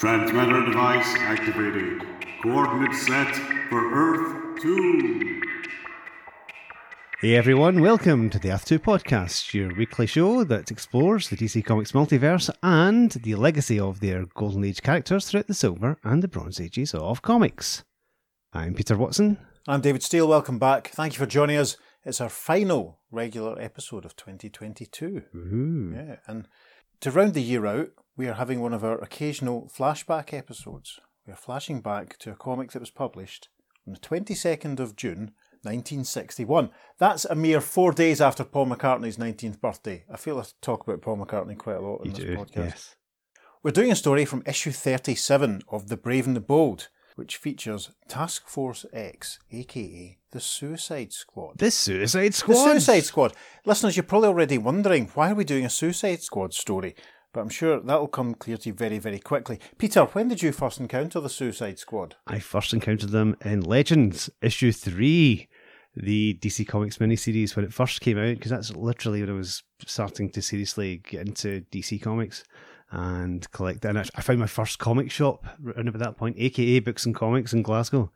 Transmitter device activated. Coordinates set for Earth 2. Hey everyone, welcome to the Earth 2 podcast, your weekly show that explores the DC Comics multiverse and the legacy of their Golden Age characters throughout the Silver and the Bronze Ages of comics. I'm Peter Watson. I'm David Steele. Welcome back. Thank you for joining us. It's our final regular episode of 2022. Ooh. Yeah, and to round the year out, we are having one of our occasional flashback episodes. We are flashing back to a comic that was published on the 22nd of June 1961. That's a mere four days after Paul McCartney's 19th birthday. I feel I talk about Paul McCartney quite a lot in You this do, podcast. yes. We're doing a story from issue 37 of The Brave and the Bold, which features Task Force X, aka the Suicide Squad. The Suicide Squad. The Suicide Squad. Listeners, you're probably already wondering why are we doing a Suicide Squad story? But I'm sure that'll come clear to you very, very quickly. Peter, when did you first encounter the Suicide Squad? I first encountered them in Legends, issue 3, the DC Comics miniseries when it first came out, because that's literally when I was starting to seriously get into DC Comics and collect. And I found my first comic shop around about that point, aka Books and Comics in Glasgow.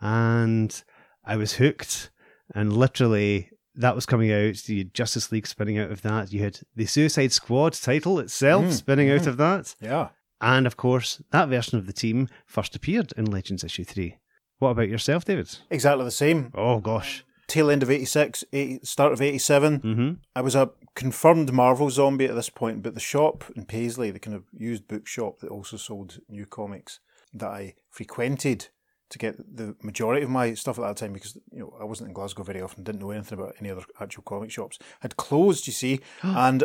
And I was hooked, and literally. That was coming out. You had Justice League spinning out of that. You had the Suicide Squad title itself Mm, spinning out mhm. of that. Yeah. And of course, that version of the team first appeared in Legends issue 3. What about yourself, David? Exactly the same. Oh, gosh. Tail end of 86, 80, start of 87. Mm-hmm. I was a confirmed Marvel zombie at this point, but the shop in Paisley, the kind of used book shop that also sold new comics that I frequented to get the majority of my stuff at that time because you know I wasn't in Glasgow very often, didn't know anything about any other actual comic shops, had closed, you see, and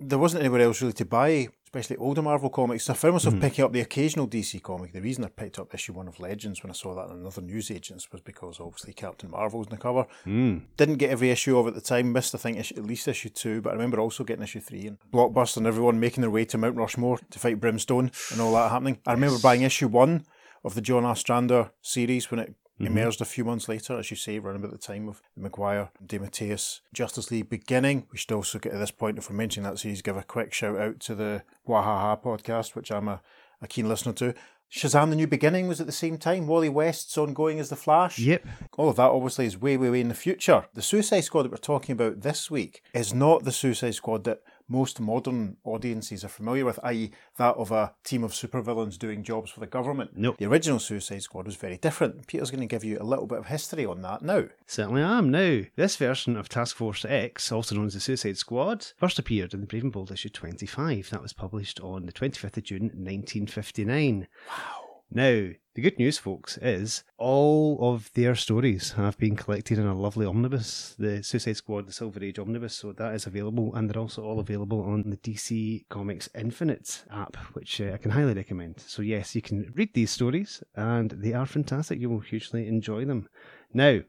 there wasn't anywhere else really to buy, especially older Marvel comics. So I found myself picking up the occasional DC comic. The reason I picked up issue one of Legends when I saw that in another newsagents was because obviously Captain Marvel's in the cover. Mm. Didn't get every issue of it at the time. Missed, I think, issue, at least issue two. But I remember also getting issue three and Blockbuster and everyone making their way to Mount Rushmore to fight Brimstone and all that happening. I remember buying issue one of the John Ostrander series when it mm-hmm. emerged a few months later, as you say, around about the time of the Maguire and DeMatteis Justice League beginning. We should also get to this point, if we're mentioning that series, give a quick shout out to the Wahaha podcast, which I'm a, a keen listener to. Shazam The New Beginning was at the same time. Wally West's ongoing as The Flash. Yep. All of that obviously is way, way, way in the future. The Suicide Squad that we're talking about this week is not the Suicide Squad that most modern audiences are familiar with, i.e., that of a team of supervillains doing jobs for the government. Nope. The original Suicide Squad was very different. Peter's going to give you a little bit of history on that now. Certainly I am. Now, this version of Task Force X, also known as the Suicide Squad, first appeared in the Brave and Bold issue 25. That was published on the 25th of June 1959. Wow. Now, the good news, folks, is all of their stories have been collected in a lovely omnibus, the Suicide Squad, the Silver Age omnibus. So that is available, and they're also all available on the DC Comics Infinite app, which uh, I can highly recommend. So, yes, you can read these stories, and they are fantastic. You will hugely enjoy them. Now,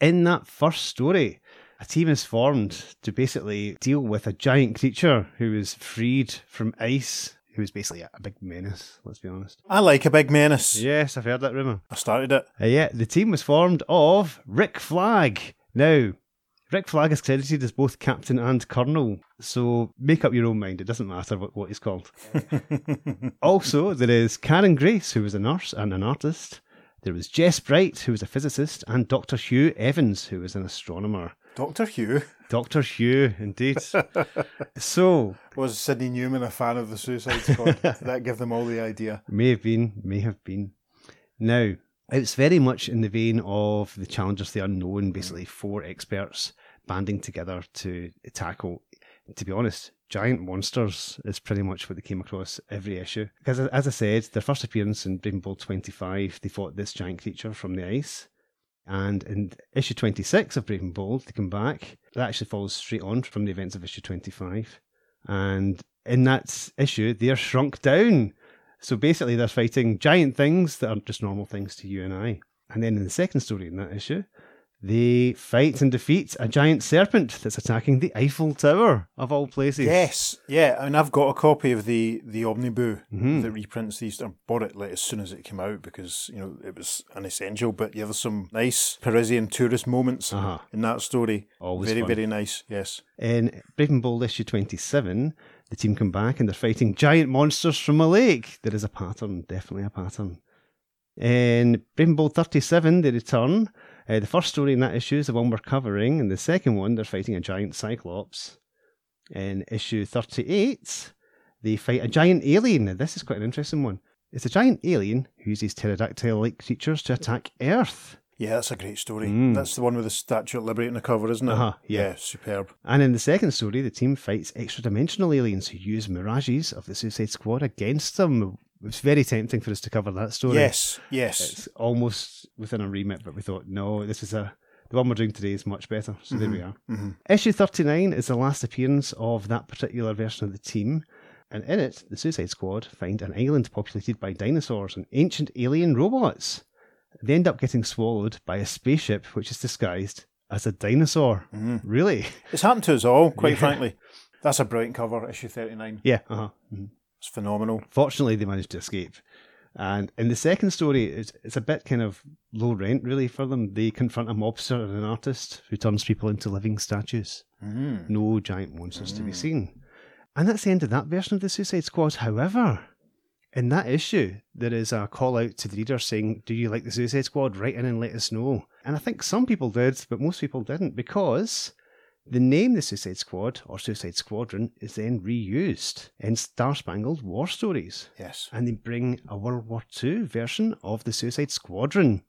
in that first story, a team is formed to basically deal with a giant creature who is freed from ice, is basically a big menace, let's be honest. I like a big menace. Yes, I've heard that rumour. I started it. Uh, yeah, the team was formed of Rick Flag. Now, Rick Flag is credited as both captain and colonel, so make up your own mind. It doesn't matter what, what he's called. also, there is Karen Grace, who was a nurse and an artist. There was Jess Bright, who was a physicist, and Dr. Hugh Evans, who was an astronomer. Dr. Hugh. Dr. Hugh, indeed. so, Was Sidney Newman a fan of the Suicide Squad? Did that give them all the idea? May have been, may have been. Now, it's very much in the vein of the Challengers the Unknown, basically four experts banding together to tackle, to be honest, giant monsters is pretty much what they came across every issue. Because as I said, their first appearance in Brave Bold 25, they fought this giant creature from the ice. And in issue 26 of Brave and Bold, they come back. That actually follows straight on from the events of issue 25. And in that issue, they're shrunk down. So basically, they're fighting giant things that aren't just normal things to you and I. And then in the second story in that issue, they fight and defeat a giant serpent that's attacking the Eiffel Tower, of all places. Yes, yeah, and I've got a copy of the the Omniboo Mhm. that reprints these. I bought it like as soon as it came out because you know it was an essential. But yeah, there's some nice Parisian tourist moments Uh-huh. in that story. Always very fun. very nice. Yes, In Brave and Bold issue 27, the team come back and they're fighting giant monsters from a lake. There is a pattern, definitely a pattern. In Brave Bold 37, they return. Uh, the first story in that issue is the one we're covering, and the second one, they're fighting a giant cyclops. In issue 38, they fight a giant alien. Now, this is quite an interesting one. It's a giant alien who uses pterodactyl like creatures to attack Earth. Yeah, that's a great story. Mm. That's the one with the Statue of Liberty on the cover, isn't it? Uh-huh, yeah. superb. And in the second story, the team fights extra dimensional aliens who use mirages of the Suicide Squad against them. It was very tempting for us to cover that story. Yes, yes. It's almost within a remit, but we thought, no, this is a. The one we're doing today is much better. So there we are. Mhm. Issue 39 is the last appearance of that particular version of the team. And in it, the Suicide Squad find an island populated by dinosaurs and ancient alien robots. They end up getting swallowed by a spaceship which is disguised as a dinosaur. Mhm. Really? It's happened to us all, quite Yeah. frankly. That's a brilliant cover, issue 39. Yeah. Uh-huh. It's phenomenal. Fortunately, they managed to escape. And in the second story, it's, it's a bit kind of low rent, really, for them. They confront a mobster and an artist who turns people into living statues. Mm. No giant monsters to be seen. And that's the end of that version of the Suicide Squad. However, in that issue, there is a call out to the reader saying, Do you like the Suicide Squad? Write in and let us know. And I think some people did, but most people didn't, because the name the Suicide Squad or Suicide Squadron is then reused in Star Spangled War Stories. Yes. And they bring a World War II version of the Suicide Squadron.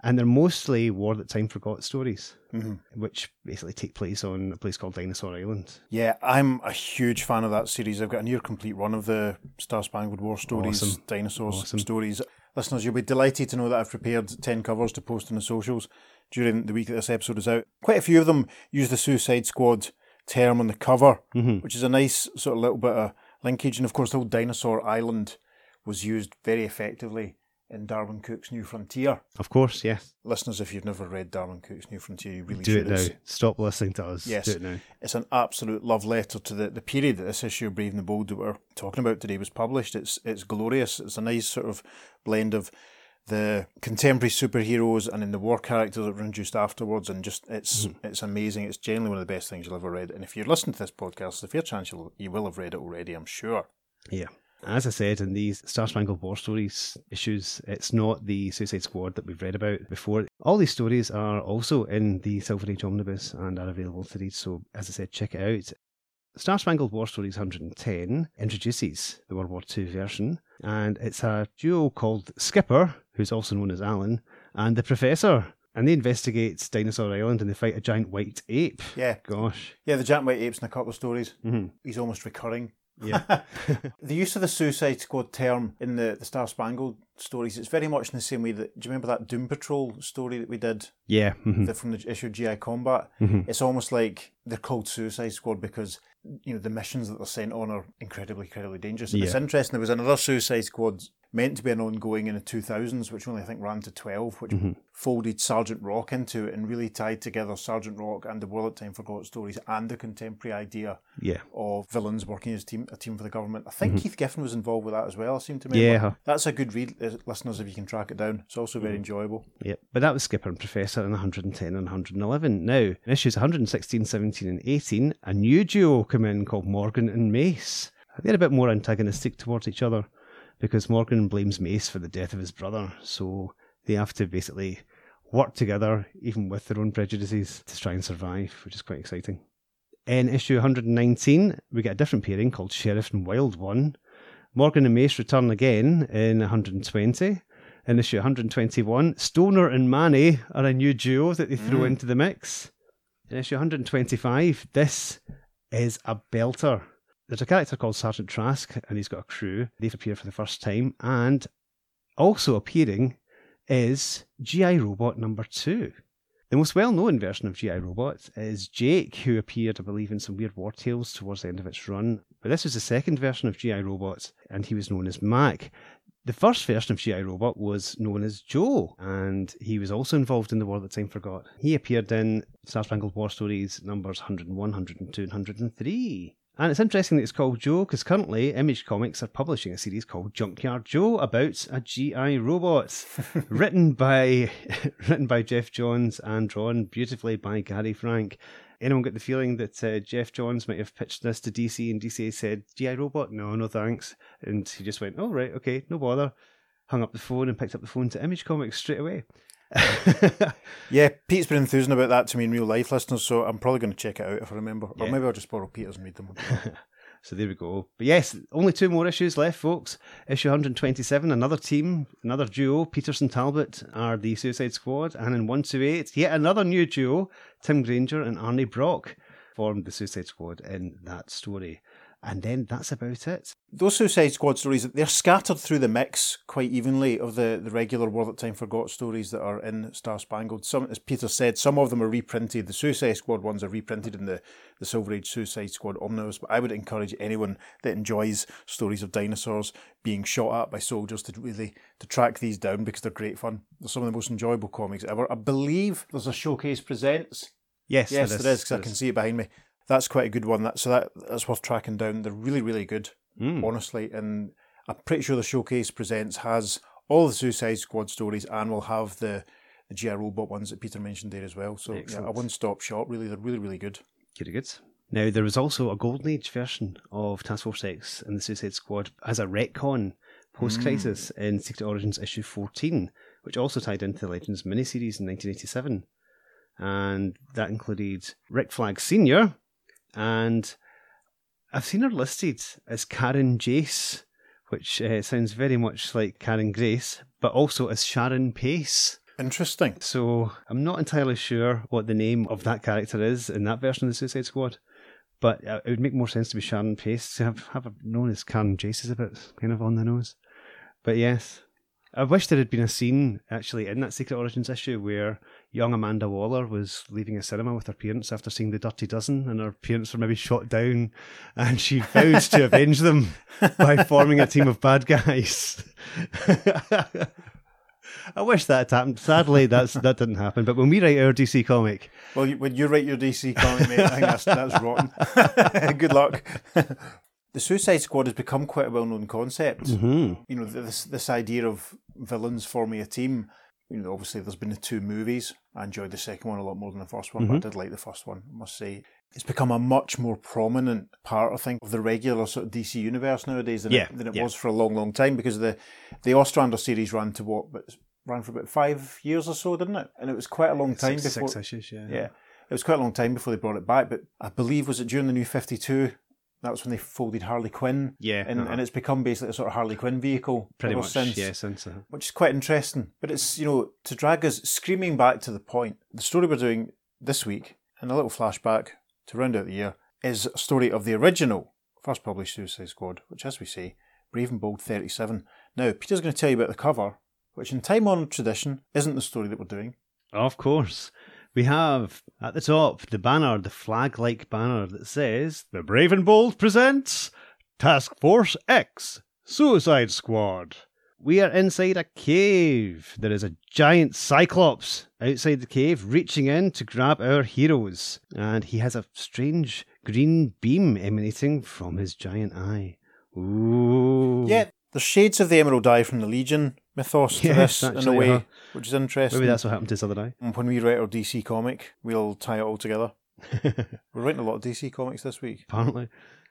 And they're mostly War That Time Forgot stories, hmm which basically take place on a place called Dinosaur Island. Yeah, I'm a huge fan of that series. I've got a near complete run of the Star Spangled War stories, Awesome. dinosaurs Awesome. stories. Listeners, you'll be delighted to know that I've prepared 10 covers to post on the socials during the week that this episode is out. Quite a few of them use the Suicide Squad term on the cover, Mhm. which is a nice sort of little bit of linkage. And of course, the whole Dinosaur Island was used very effectively in Darwin Cooke's New Frontier. Of course, yes. Listeners, if you've never read Darwin Cooke's New Frontier, you really Do should. it now. Stop listening to us. Yes. Do it now. it's an absolute love letter to the, the period that this issue of Brave and the Bold that we're talking about today was published. It's it's glorious. It's a nice sort of blend of the contemporary superheroes and then the war characters that were introduced afterwards, and just it's mm-hmm. it's amazing. It's generally one of the best things you'll ever read. And if you're listening to this podcast, there's a fair chance you'll, you will have read it already. I'm sure. Yeah. As I said in these Star Spangled War Stories issues, it's not the Suicide Squad that we've read about before. All these stories are also in the Silver Age Omnibus and are available to read. So, as I said, check it out. Star Spangled War Stories 110 introduces the World War II version, and it's a duo called Skipper, who's also known as Alan, and the Professor. And they investigate Dinosaur Island and they fight a giant white ape. Yeah, Gosh. yeah. The Giant White Apes in a couple of stories. Mhm. He's almost recurring. Yeah. the use of the Suicide Squad term in the, the Star Spangled stories, it's very much in the same way that. Do you remember that Doom Patrol story that we did yeah. mhm. the, from the issue GI Combat? Mhm. It's almost like they're called Suicide Squad because you know the missions that they're sent on are incredibly, incredibly dangerous. And it's interesting. There was another Suicide Squad meant to be an ongoing in the 2000s, which only I think ran to 12, which Mm-hmm. folded Sergeant Rock into it and really tied together Sergeant Rock and the War That Time Forgot stories and the contemporary idea Yeah. of villains working as team, a team for the government. I think Keith Giffen was involved with that as well. I seem to remember. Mm-hmm. Yeah. That's a good read, uh, listeners, if you can track it down. It's also Mm. very enjoyable. Yep, but that was Skipper and Professor in 110 and 111. Now, in issues 116, 17, and 18, a new duo come in called Morgan and Mace. They're a bit more antagonistic towards each other because Morgan blames Mace for the death of his brother, so they have to basically work together, even with their own prejudices, to try and survive, which is quite exciting. In issue 119, we get a different pairing called Sheriff and Wild One. Morgan and Mace return again in 120. In issue 121, Stoner and Manny are a new duo that they throw Mm. into the mix. In issue 125, this is a belter. There's a character called Sergeant Trask, and he's got a crew. They've appeared for the first time, and also appearing is GI Robot number two. The most well known version of GI Robot is Jake, who appeared, I believe, in some Weird War Tales towards the end of its run. But this was the second version of GI Robot, and he was known as Mac. The first version of GI Robot was known as Joe, and he was also involved in the War That Time Forgot. He appeared in Star Spangled War Stories numbers 101, 102, and 103. And it's interesting that it's called Joe because currently Image Comics are publishing a series called Junkyard Joe about a GI robot, written by written by Geoff Johns and drawn beautifully by Gary Frank. Anyone got the feeling that uh, Geoff Johns might have pitched this to DC and DC said, GI Robot? No, no thanks. And he just went, oh, right, okay, no bother. Hung up the phone and picked up the phone to Image Comics straight away. Yeah, Pete's been enthusing about that to me in real life, listeners, so I'm probably going to check it out if I remember. Yeah. Or maybe I'll just borrow Peter's and read them. So there we go. But yes, only two more issues left, folks. Issue 127, another team, another duo, Peterson Talbot are the Suicide Squad. And in 128, yet another new duo, Tim Granger and Arnie Brock formed the Suicide Squad in that story. And then that's about it. Those Suicide Squad stories, they're scattered through the mix quite evenly of the, the regular War That Time Forgot stories that are in Star Spangled. Some, as Peter said, some of them are reprinted. The Suicide Squad ones are reprinted in the, the Silver Age Suicide Squad Omnibus. But I would encourage anyone that enjoys stories of dinosaurs being shot at by soldiers to really to track these down because they're great fun. They're some of the most enjoyable comics ever. I believe there's a Showcase Presents Yes, Yes, there there is because I can see it behind me. That's quite a good one. That so that that's worth tracking down. They're really really good, Mm. honestly. And I'm pretty sure the showcase presents has all the Suicide Squad stories and will have the the GI Robot ones that Peter mentioned there as well. So yeah, a one stop shop. Really, they're really really good. Good, good. Now, there was also a Golden Age version of Task Force X and the Suicide Squad as a retcon post crisis in Secret Origins issue 14, which also tied into the Legends miniseries in 1987. And that included Rick Flag Sr. and I've seen her listed as Karen Jace, which uh, sounds very much like Karen Grace, but also as Sharon Pace. Interesting. So I'm not entirely sure what the name of that character is in that version of the Suicide Squad, but uh, it would make more sense to be Sharon Pace to have have her known as Karen Jace is a bit kind of on the nose. But yes, I wish there had been a scene actually in that Secret Origins issue where young Amanda Waller was leaving a cinema with her parents after seeing The Dirty Dozen, and her parents were maybe shot down, and she vowed to avenge them by forming a team of bad guys. I wish that had happened. Sadly, that's that didn't happen. But when we write our DC comic, Well, you, when you write your DC comic, mate, I think that's that's rotten. good luck. the Suicide Squad has become quite a well known concept. Mm-hmm. You know, this this idea of villains forming a team. You know, obviously there's been the two movies. I enjoyed the second one a lot more than the first one, but mm-hmm. I did like the first one, I must say. It's become a much more prominent part, I think, of the regular sort of DC universe nowadays than Yeah, it, than it yeah. was for a long, long time because the the Ostrander series ran to what but ran for about five years or so, didn't it? And it was quite a long time six, before six issues, yeah. yeah. It was quite a long time before they brought it back, but I believe was it during the new fifty two? That was when they folded Harley Quinn. Yeah, And, uh-huh. and it's become basically a sort of Harley Quinn vehicle pretty much. since. Yeah, since uh, Which is quite interesting. But it's, you know, to drag us screaming back to the point, the story we're doing this week, and a little flashback to round out the year, is a story of the original, first published Suicide Squad, which, as we say, Brave and Bold 37. Now, Peter's going to tell you about the cover, which in time honoured tradition isn't the story that we're doing. Of course. We have at the top the banner, the flag like banner that says The Brave and Bold presents Task Force X Suicide Squad. We are inside a cave. There is a giant cyclops outside the cave reaching in to grab our heroes. And he has a strange green beam emanating from his giant eye. Ooh. Yeah, there's shades of the Emerald Eye from the Legion mythos to Yes, this in a way, uh-huh. which is interesting. Maybe that's what happened to his other day. And when we write our DC comic, we'll tie it all together. We're writing a lot of DC comics this week. apparently.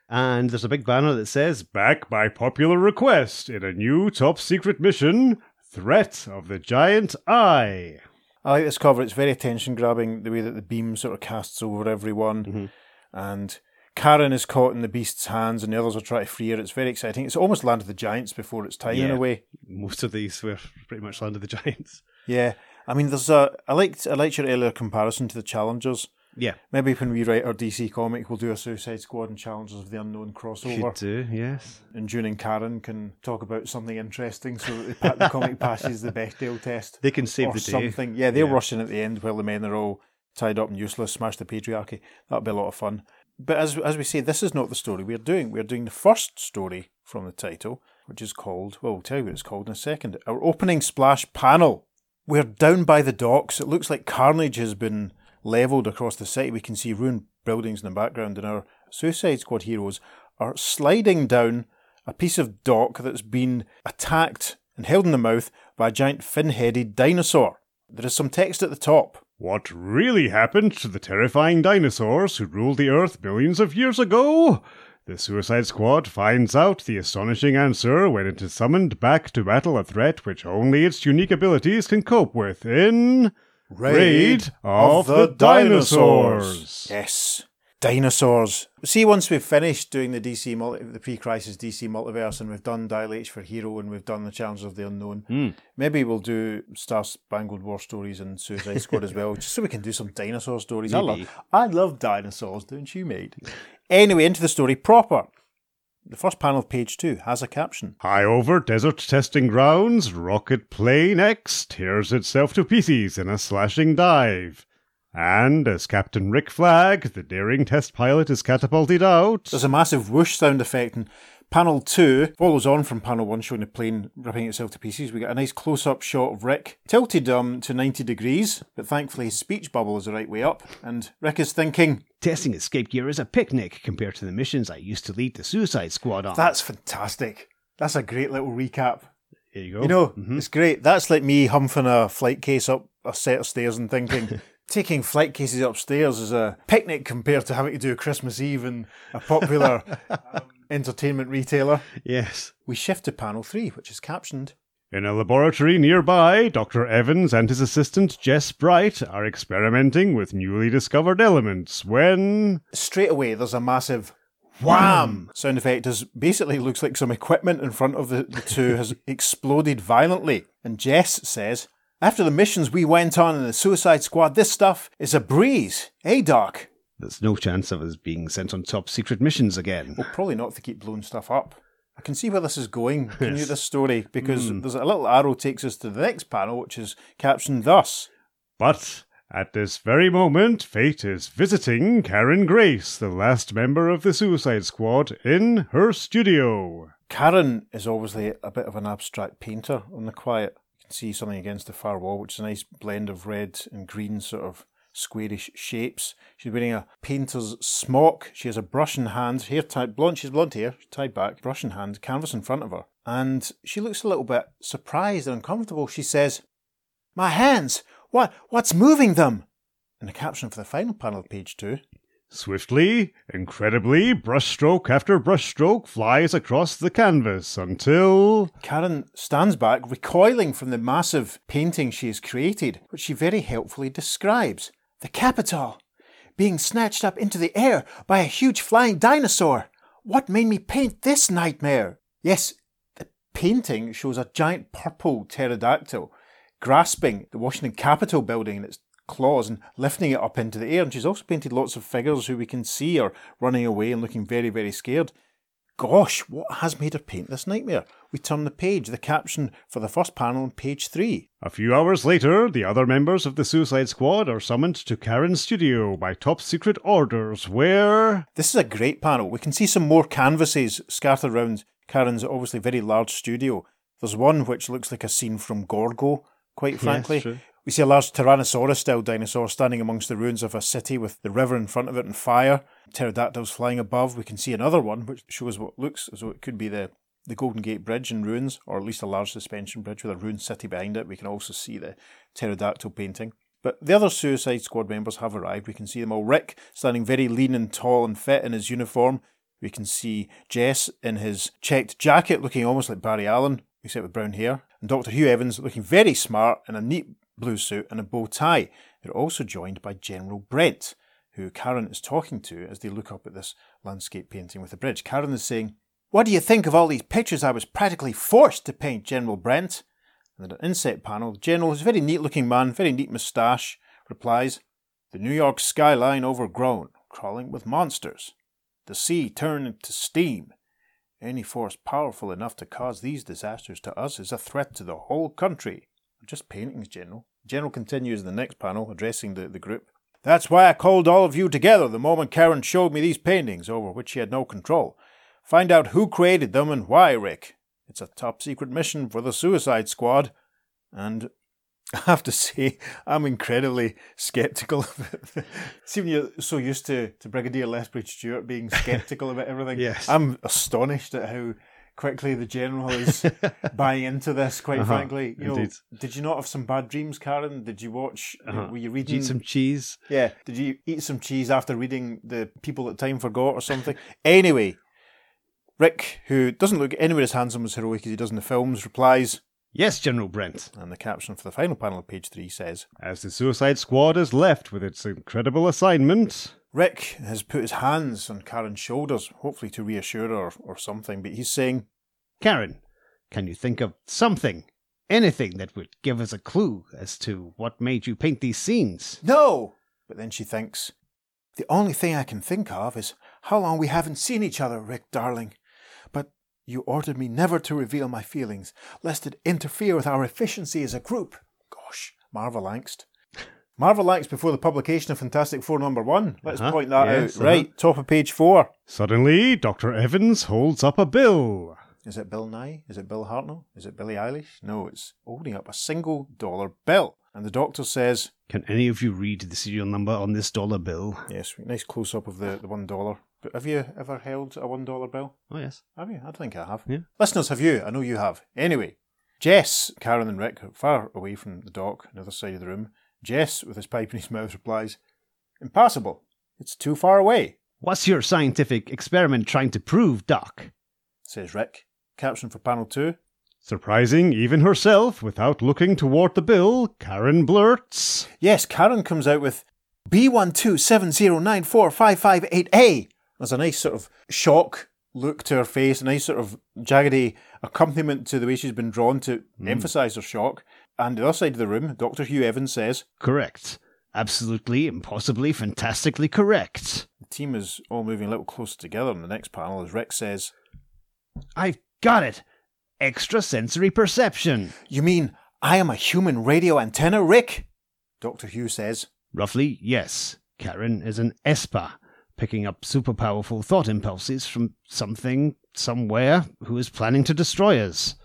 And there's a big banner that says, Back by popular request in a new top secret mission Threat of the Giant Eye. I like this cover. It's very attention grabbing, the way that the beam sort of casts over everyone. Mhm. And Karen is caught in the beast's hands and the others are trying to free her. It's very exciting. It's almost Land of the Giants before its time in a way. Most of these were pretty much Land of the Giants. Yeah. I mean, there's a. I liked I liked your earlier comparison to the Challengers. Yeah, Maybe when we write our DC comic, we'll do a Suicide Squad and Challengers of the Unknown crossover. could do, yes. and June and Karen can talk about something interesting so that the, the comic passes the Bechdel test They can save or the day. something. Yeah, they'll Yeah. rush in at the end while the men are all tied up and useless, smash the patriarchy. That'll be a lot of fun. But as as we say, this is not the story we're doing. We're doing the first story from the title, which is called, well, we'll tell you what it's called in a second. Our opening splash panel. We're down by the docks. It looks like carnage has been levelled across the city. We can see ruined buildings in the background, and our Suicide Squad heroes are sliding down a piece of dock that's been attacked and held in the mouth by a giant fin headed dinosaur. There is some text at the top, What really happened to the terrifying dinosaurs who ruled the Earth millions of years ago? The Suicide Squad finds out the astonishing answer when it is summoned back to battle a threat which only its unique abilities can cope with in Raid of the Dinosaurs. Yes. Dinosaurs. See, once we've finished doing the DC multi- the pre-crisis DC multiverse, and we've done Dial H for Hero, and we've done the Challengers of the Unknown, Hmm. maybe we'll do Star Spangled War stories and Suicide Squad as well, just so we can do some dinosaur stories. I love, I love dinosaurs, don't you, mate? Anyway, into the story proper. The first panel of page two has a caption. High over desert testing grounds, Rocket Plane X tears itself to pieces in a slashing dive. And as Captain Rick Flag, the daring test pilot, is catapulted out, There's a massive whoosh sound effect, and panel two follows on from panel one, showing the plane ripping itself to pieces. We get a nice close-up shot of Rick, tilted um, to 90 degrees, but thankfully his speech bubble is the right way up, and Rick is thinking, Testing escape gear is a picnic compared to the missions I used to lead the Suicide Squad on. "That's fantastic. That's a great little recap." there you go. You know, Mhm. it's great. That's like me humping a flight case up a set of stairs and thinking. Taking flight cases upstairs is a picnic compared to having to do Christmas Eve in a popular um, entertainment retailer. yes. We shift to panel three, which is captioned in a laboratory nearby, Dr. Evans and his assistant Jess Bright are experimenting with newly discovered elements when. straight away there's a massive wham sound effect as basically looks like some equipment in front of the, the two has exploded violently and jess says after the missions we went on in the suicide squad this stuff is a breeze eh, doc There's no chance of us being sent on top secret missions again. well probably not if they keep blowing stuff up i can see where this is going can you this story because Mm. there's a little arrow takes us to the next panel which is captioned thus But at this very moment, fate is visiting Karen Grace, the last member of the Suicide Squad, in her studio. Karen is obviously a bit of an abstract painter on the quiet. See something against the far wall, which is a nice blend of red and green sort of squarish shapes. She's wearing a painter's smock. She has a brush in hand, hair tied blonde. She's blonde hair, tied back, brush in hand, canvas in front of her. And she looks a little bit surprised and uncomfortable. She says, My hands! What what's moving them? And the caption for the final panel of page two. Swiftly, incredibly, brushstroke after brushstroke flies across the canvas until. Karen stands back, recoiling from the massive painting she has created, which she very helpfully describes. The Capitol! Being snatched up into the air by a huge flying dinosaur! What made me paint this nightmare? Yes, the painting shows a giant purple pterodactyl grasping the Washington Capitol building in its claws and lifting it up into the air. And she's also painted lots of figures who we can see are running away and looking very, very scared. Gosh, what has made her paint this nightmare? We turn the page, the caption for the first panel on page three. A few hours later, the other members of the Suicide Squad are summoned to Karen's studio by top secret orders, where. This is a great panel. We can see some more canvases scattered around Karen's obviously very large studio. There's one which looks like a scene from Gorgo, quite frankly. true. We see a large Tyrannosaurus style dinosaur standing amongst the ruins of a city with the river in front of it and fire. Pterodactyls flying above. We can see another one which shows what looks as though it could be the, the Golden Gate Bridge in ruins, or at least a large suspension bridge with a ruined city behind it. We can also see the pterodactyl painting. But the other Suicide Squad members have arrived. We can see them all. Rick standing very lean and tall and fit in his uniform. We can see Jess in his checked jacket looking almost like Barry Allen, except with brown hair. And Dr. Hugh Evans looking very smart in a neat blue suit and a bow tie. They're also joined by General Brent, who Karen is talking to as they look up at this landscape painting with a bridge. Karen is saying, What do you think of all these pictures I was practically forced to paint, General Brent? And at an inset panel, the General is a very neat looking man, very neat moustache, replies, The New York skyline overgrown, crawling with monsters. The sea turned into steam. Any force powerful enough to cause these disasters to us is a threat to the whole country. Just paintings, General. General continues in the next panel, addressing the, the group. That's why I called all of you together the moment Karen showed me these paintings, over which she had no control. Find out who created them and why, Rick. It's a top secret mission for the Suicide Squad. And I have to say, I'm incredibly skeptical. See, when you're so used to, to Brigadier Lethbridge Stewart being skeptical about everything, Yes. I'm astonished at how quickly the general is buying into this. Quite Uh-huh, frankly, you know, did you not have some bad dreams, Karen? Did you watch? Uh-huh. Were you Did reading you eat some cheese? Yeah. Did you eat some cheese after reading The People That Time Forgot or something? anyway, Rick, who doesn't look anywhere as handsome as heroic as he does in the films, replies, Yes, General Brent. and the caption for the final panel of page three says, As the Suicide Squad is left with its incredible assignment, Rick has put his hands on Karen's shoulders, hopefully to reassure her or something, but he's saying, Karen, can you think of something, anything that would give us a clue as to what made you paint these scenes? No! But then she thinks, The only thing I can think of is how long we haven't seen each other, Rick, darling. But you ordered me never to reveal my feelings, lest it interfere with our efficiency as a group. Gosh, Marvel angst. Marvel angst before the publication of Fantastic Four number one. Let's Uh-huh, point that yes, out. Right, top of page four. suddenly Dr. Evans holds up a bill. Is it Bill Nye? Is it Bill Hartnell? Is it Billie Eilish? No, it's holding up a single dollar bill. And the doctor says, Can any of you read the serial number on this dollar bill? Yes, nice close up of the, the one dollar. But have you ever held a one dollar bill? Oh, yes. Have you? I think I have. Yeah. Listeners, have you? I know you have. Anyway, Jess, Karen, and Rick are far away from the dock, on the other side of the room. Jess, with his pipe in his mouth, replies, Impossible. It's too far away, What's your scientific experiment trying to prove, Doc? says Rick. Caption for panel two. Surprising even herself, without looking toward the bill, Karen blurts. Yes, Karen comes out with B127094558A. There's a nice sort of shock look to her face, a nice sort of jaggedy accompaniment to the way she's been drawn to hmm. emphasise her shock. And the other side of the room, Dr. Hugh Evans says, Correct. Absolutely, impossibly, fantastically correct. The team is all moving a little closer together on the next panel as Rick says, I've got it. Extrasensory perception. You mean I am a human radio antenna, Rick? Dr. Hugh says, Roughly, yes. Karen is an ESPA, picking up super powerful thought impulses from something, somewhere, who is planning to destroy us.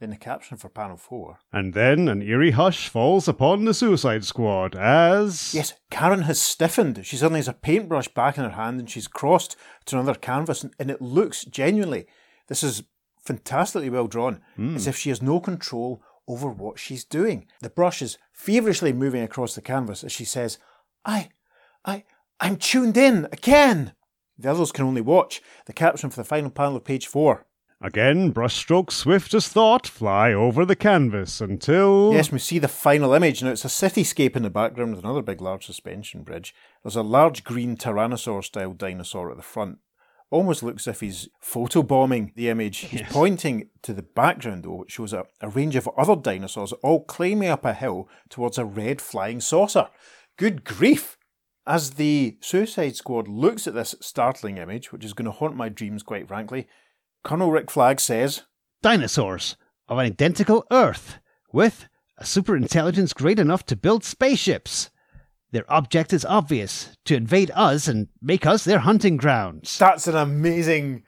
In the caption for panel four. And then an eerie hush falls upon the Suicide Squad as. Yes, Karen has stiffened. She suddenly has a paintbrush back in her hand and she's crossed to another canvas, and, and it looks genuinely, this is fantastically well drawn, hmm. as if she has no control over what she's doing. The brush is feverishly moving across the canvas as she says, I, I, I'm tuned in again. The others can only watch. The caption for the final panel of page four. Again, brushstrokes swift as thought fly over the canvas until. Yes, we see the final image. Now, it's a cityscape in the background with another big, large suspension bridge. There's a large green tyrannosaur style dinosaur at the front. Almost looks as if he's photobombing the image. He's pointing to the background, though, which shows a, a range of other dinosaurs all climbing up a hill towards a red flying saucer. Good grief! As the Suicide Squad looks at this startling image, which is going to haunt my dreams, quite frankly, Colonel Rick Flag says, Dinosaurs of an identical Earth, with a superintelligence great enough to build spaceships. Their object is obvious to invade us and make us their hunting grounds. That's an amazing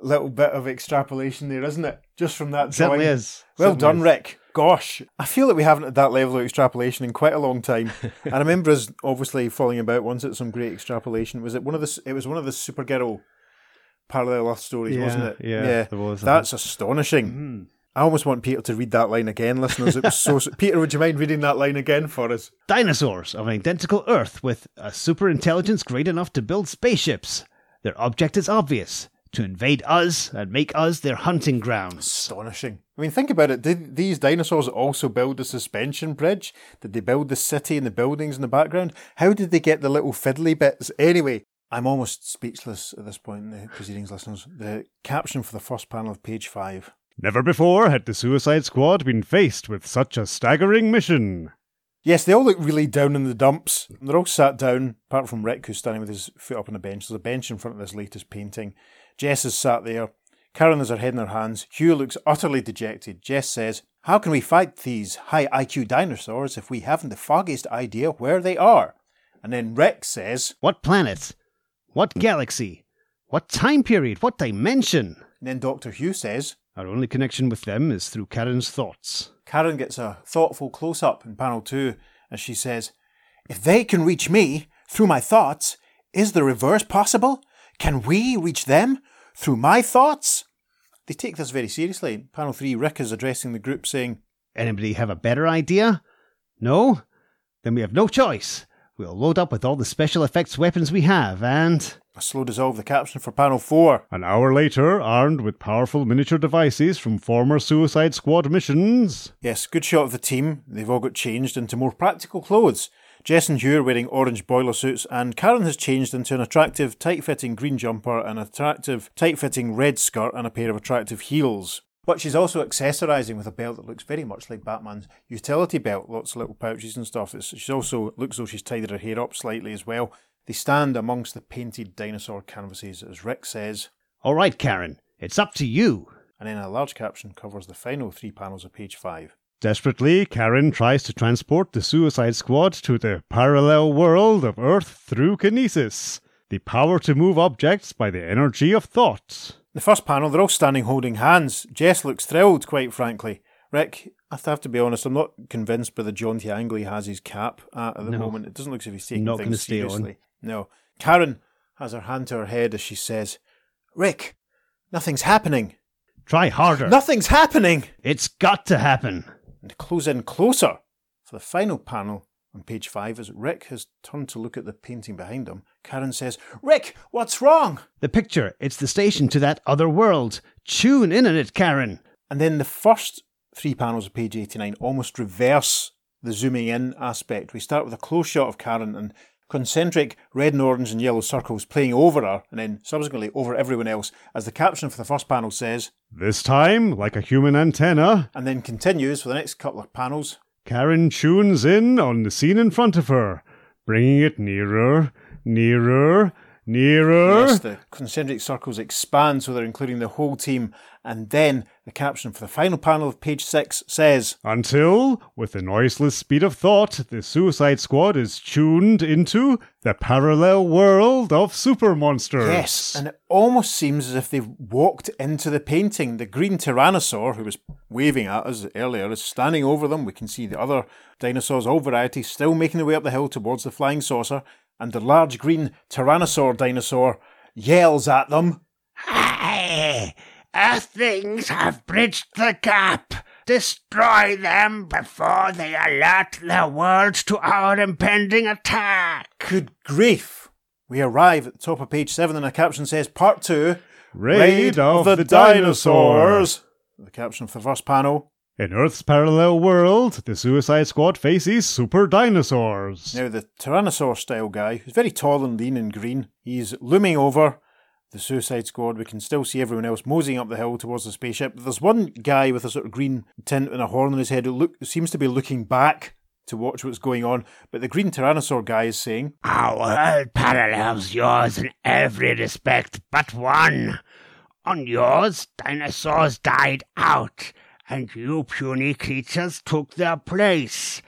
little bit of extrapolation there, isn't it? Just from that drawing. Certainly is. Well Certainly done, is. Rick. Gosh, I feel that we haven't had that level of extrapolation in quite a long time. and I remember us obviously falling about once at some great extrapolation. Was it one of the? It was one of the Supergirl parallel Earth stories, Yeah, wasn't it? yeah, there was, That's astonishing. Hmm. I almost want Peter to read that line again, listeners. It was so. Peter, would you mind reading that line again for us? Dinosaurs of an identical Earth with a superintelligence great enough to build spaceships. Their object is obvious to invade us and make us their hunting grounds. Astonishing. I mean, think about it. Did these dinosaurs also build the suspension bridge? Did they build the city and the buildings in the background? How did they get the little fiddly bits? Anyway, I'm almost speechless at this point in the proceedings, listeners. The caption for the first panel of page five. Never before had the Suicide Squad been faced with such a staggering mission. Yes, they all look really down in the dumps. They're all sat down, apart from Rick, who's standing with his foot up on a bench. There's a bench in front of this latest painting. Jess is sat there. Karen has her head in her hands. Hugh looks utterly dejected. Jess says, How can we fight these high IQ dinosaurs if we haven't the foggiest idea where they are? And then Rick says, What planet? What galaxy? What time period? What dimension? and then Dr. Hugh says, Our only connection with them is through Karen's thoughts. Karen gets a thoughtful close up in panel two as she says, If they can reach me through my thoughts, is the reverse possible? Can we reach them through my thoughts? they take this very seriously. Panel 3, Rick is addressing the group saying, Anybody have a better idea? No? Then we have no choice. We'll load up with all the special effects weapons we have and. A slow dissolve the caption for panel 4. An hour later, armed with powerful miniature devices from former Suicide Squad missions. Yes, good shot of the team. They've all got changed into more practical clothes. Jess and Hugh are wearing orange boiler suits, and Karen has changed into an attractive, tight fitting green jumper, an attractive, tight fitting red skirt, and a pair of attractive heels. But she's also accessorising with a belt that looks very much like Batman's utility belt, lots of little pouches and stuff. It's, she's also looks though she's tidied her hair up slightly as well. They stand amongst the painted dinosaur canvases as Rick says, All right, Karen, it's up to you. and then a large caption covers the final three panels of page five. Desperately, Karen tries to transport the Suicide Squad to the parallel world of Earth through kinesis, the power to move objects by the energy of thought. The first panel, they're all standing holding hands. Jess looks thrilled, quite frankly. Rick, I have to be honest, I'm not convinced by the Jaunty angle he has his cap at at the No. moment. It doesn't look as if he's taking Not things stay on. seriously. No. Karen has her hand to her head as she says, Rick, nothing's happening. Try harder. Nothing's happening! It's got to happen. And close in closer for the final panel on page five, as Rick has turned to look at the painting behind him, Karen says, Rick, what's wrong? The picture, it's the station to that other world. Tune in on it, Karen. And then the first three panels of page 89 almost reverse the zooming in aspect. We start with a close shot of Karen and concentric red and orange and yellow circles playing over her and then subsequently over everyone else, as the caption for the first panel says, This time, like a human antenna, and then continues for the next couple of panels. Karen tunes in on the scene in front of her, bringing it nearer, nearer, nearer. Yes, the concentric circles expand so they're including the whole team. And then the caption for the final panel of page six says, Until, with the noiseless speed of thought, the Suicide Squad is tuned into the parallel world of super monsters. Yes, and it almost seems as if they've walked into the painting. The green tyrannosaur, who was waving at us earlier, is standing over them. We can see the other dinosaurs, all varieties, still making their way up the hill towards the flying saucer. And the large green tyrannosaur dinosaur yells at them. Hey, Earthlings have bridged the gap. Destroy them before they alert the world to our impending attack. Good grief! We arrive at the top of page seven, and a caption says Part two Raid, of, the, dinosaurs. The caption for the first panel. In Earth's parallel world, the Suicide Squad faces super dinosaurs. Now, the Tyrannosaur style guy, who's very tall and lean and green, he's looming over the Suicide Squad. We can still see everyone else moseying up the hill towards the spaceship. There's one guy with a sort of green tint and a horn on his head who look, seems to be looking back to watch what's going on. But the green Tyrannosaur guy is saying, Our world parallels yours in every respect but one. On yours, dinosaurs died out, and you puny creatures took their place.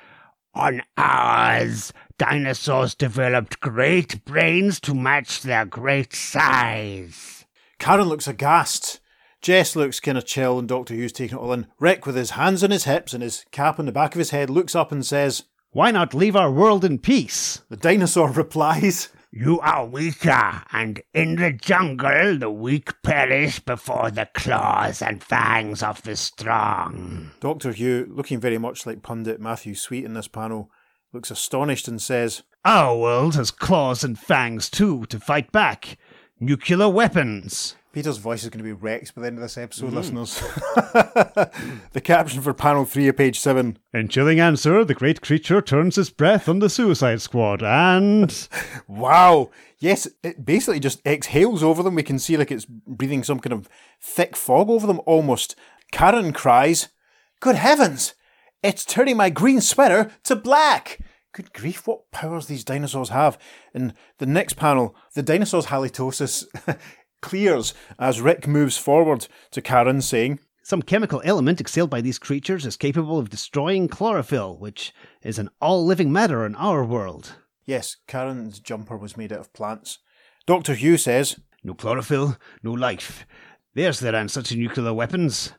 On ours, dinosaurs developed great brains to match their great size. Karen looks aghast. Jess looks kind of chill, and Doctor Who's taking it all in. Rick, with his hands on his hips and his cap on the back of his head, looks up and says, Why not leave our world in peace? The dinosaur replies, You are weaker, and in the jungle the weak perish before the claws and fangs of the strong. Doctor Hugh, looking very much like pundit Matthew Sweet in this panel, looks astonished and says, Our world has claws and fangs too to fight back. Nuclear weapons. Peter's voice is going to be wrecked by the end of this episode, mm. listeners. the caption for panel 3 of page 7 In chilling answer, the great creature turns its breath on the Suicide Squad and. Wow! Yes, it basically just exhales over them. We can see like it's breathing some kind of thick fog over them almost. Karen cries, Good heavens! It's turning my green sweater to black! Good grief, what powers these dinosaurs have. In the next panel, the dinosaur's halitosis clears as Rick moves forward to Karen saying, Some chemical element exhaled by these creatures is capable of destroying chlorophyll, which is an all living matter in our world. Yes, Karen's jumper was made out of plants. Dr. Hugh says, No chlorophyll, no life. There's their answer to nuclear weapons.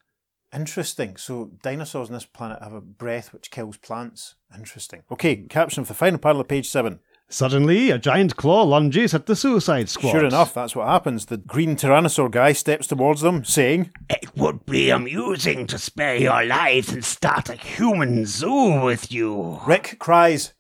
Interesting. So dinosaurs on this planet have a breath which kills plants. Interesting. Okay, caption of the final panel of page seven. Suddenly, a giant claw lunges at the suicide squad. Sure enough, that's what happens. The green tyrannosaur guy steps towards them, saying, It would be amusing to spare your lives and start a human zoo with you. Rick cries,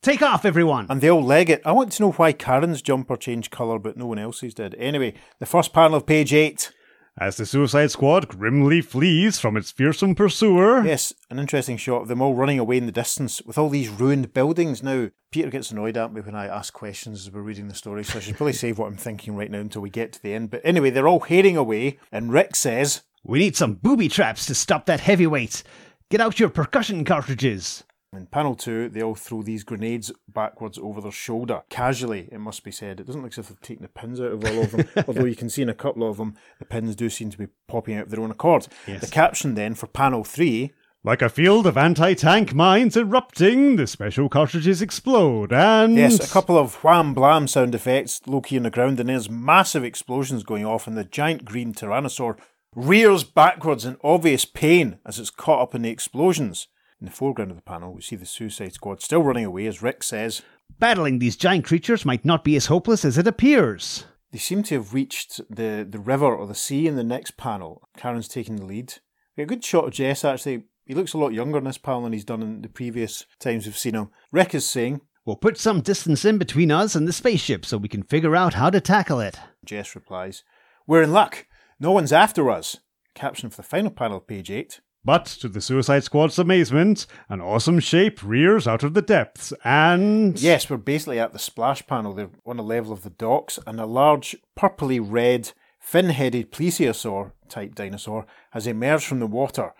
Take off, everyone! and they all leg it. I want to know why Karen's jumper changed colour, but no one else's did. Anyway, the first panel of page 8. As the Suicide Squad grimly flees from its fearsome pursuer. Yes, an interesting shot of them all running away in the distance with all these ruined buildings. Now, Peter gets annoyed at me when I ask questions as we're reading the story, so I should probably save what I'm thinking right now until we get to the end. But anyway, they're all heading away, and Rick says, We need some booby traps to stop that heavyweight. Get out your percussion cartridges. In panel two, they all throw these grenades backwards over their shoulder. Casually, it must be said. It doesn't look as if they've taken the pins out of all of them, although you can see in a couple of them, the pins do seem to be popping out of their own accord. Yes. The caption then for panel three Like a field of anti tank mines erupting, the special cartridges explode and. Yes, a couple of wham blam sound effects, low key on the ground, and there's massive explosions going off, and the giant green tyrannosaur rears backwards in obvious pain as it's caught up in the explosions. In the foreground of the panel, we see the Suicide Squad still running away, as Rick says. Battling these giant creatures might not be as hopeless as it appears. They seem to have reached the, the river or the sea in the next panel. Karen's taking the lead. We get a good shot of Jess, actually. He looks a lot younger in this panel than he's done in the previous times we've seen him. Rick is saying, We'll put some distance in between us and the spaceship so we can figure out how to tackle it. Jess replies, We're in luck. No one's after us. Caption for the final panel, page 8. But to the Suicide Squad's amazement, an awesome shape rears out of the depths and. Yes, we're basically at the splash panel. They're on the level of the docks, and a large purpley red, fin headed plesiosaur type dinosaur has emerged from the water.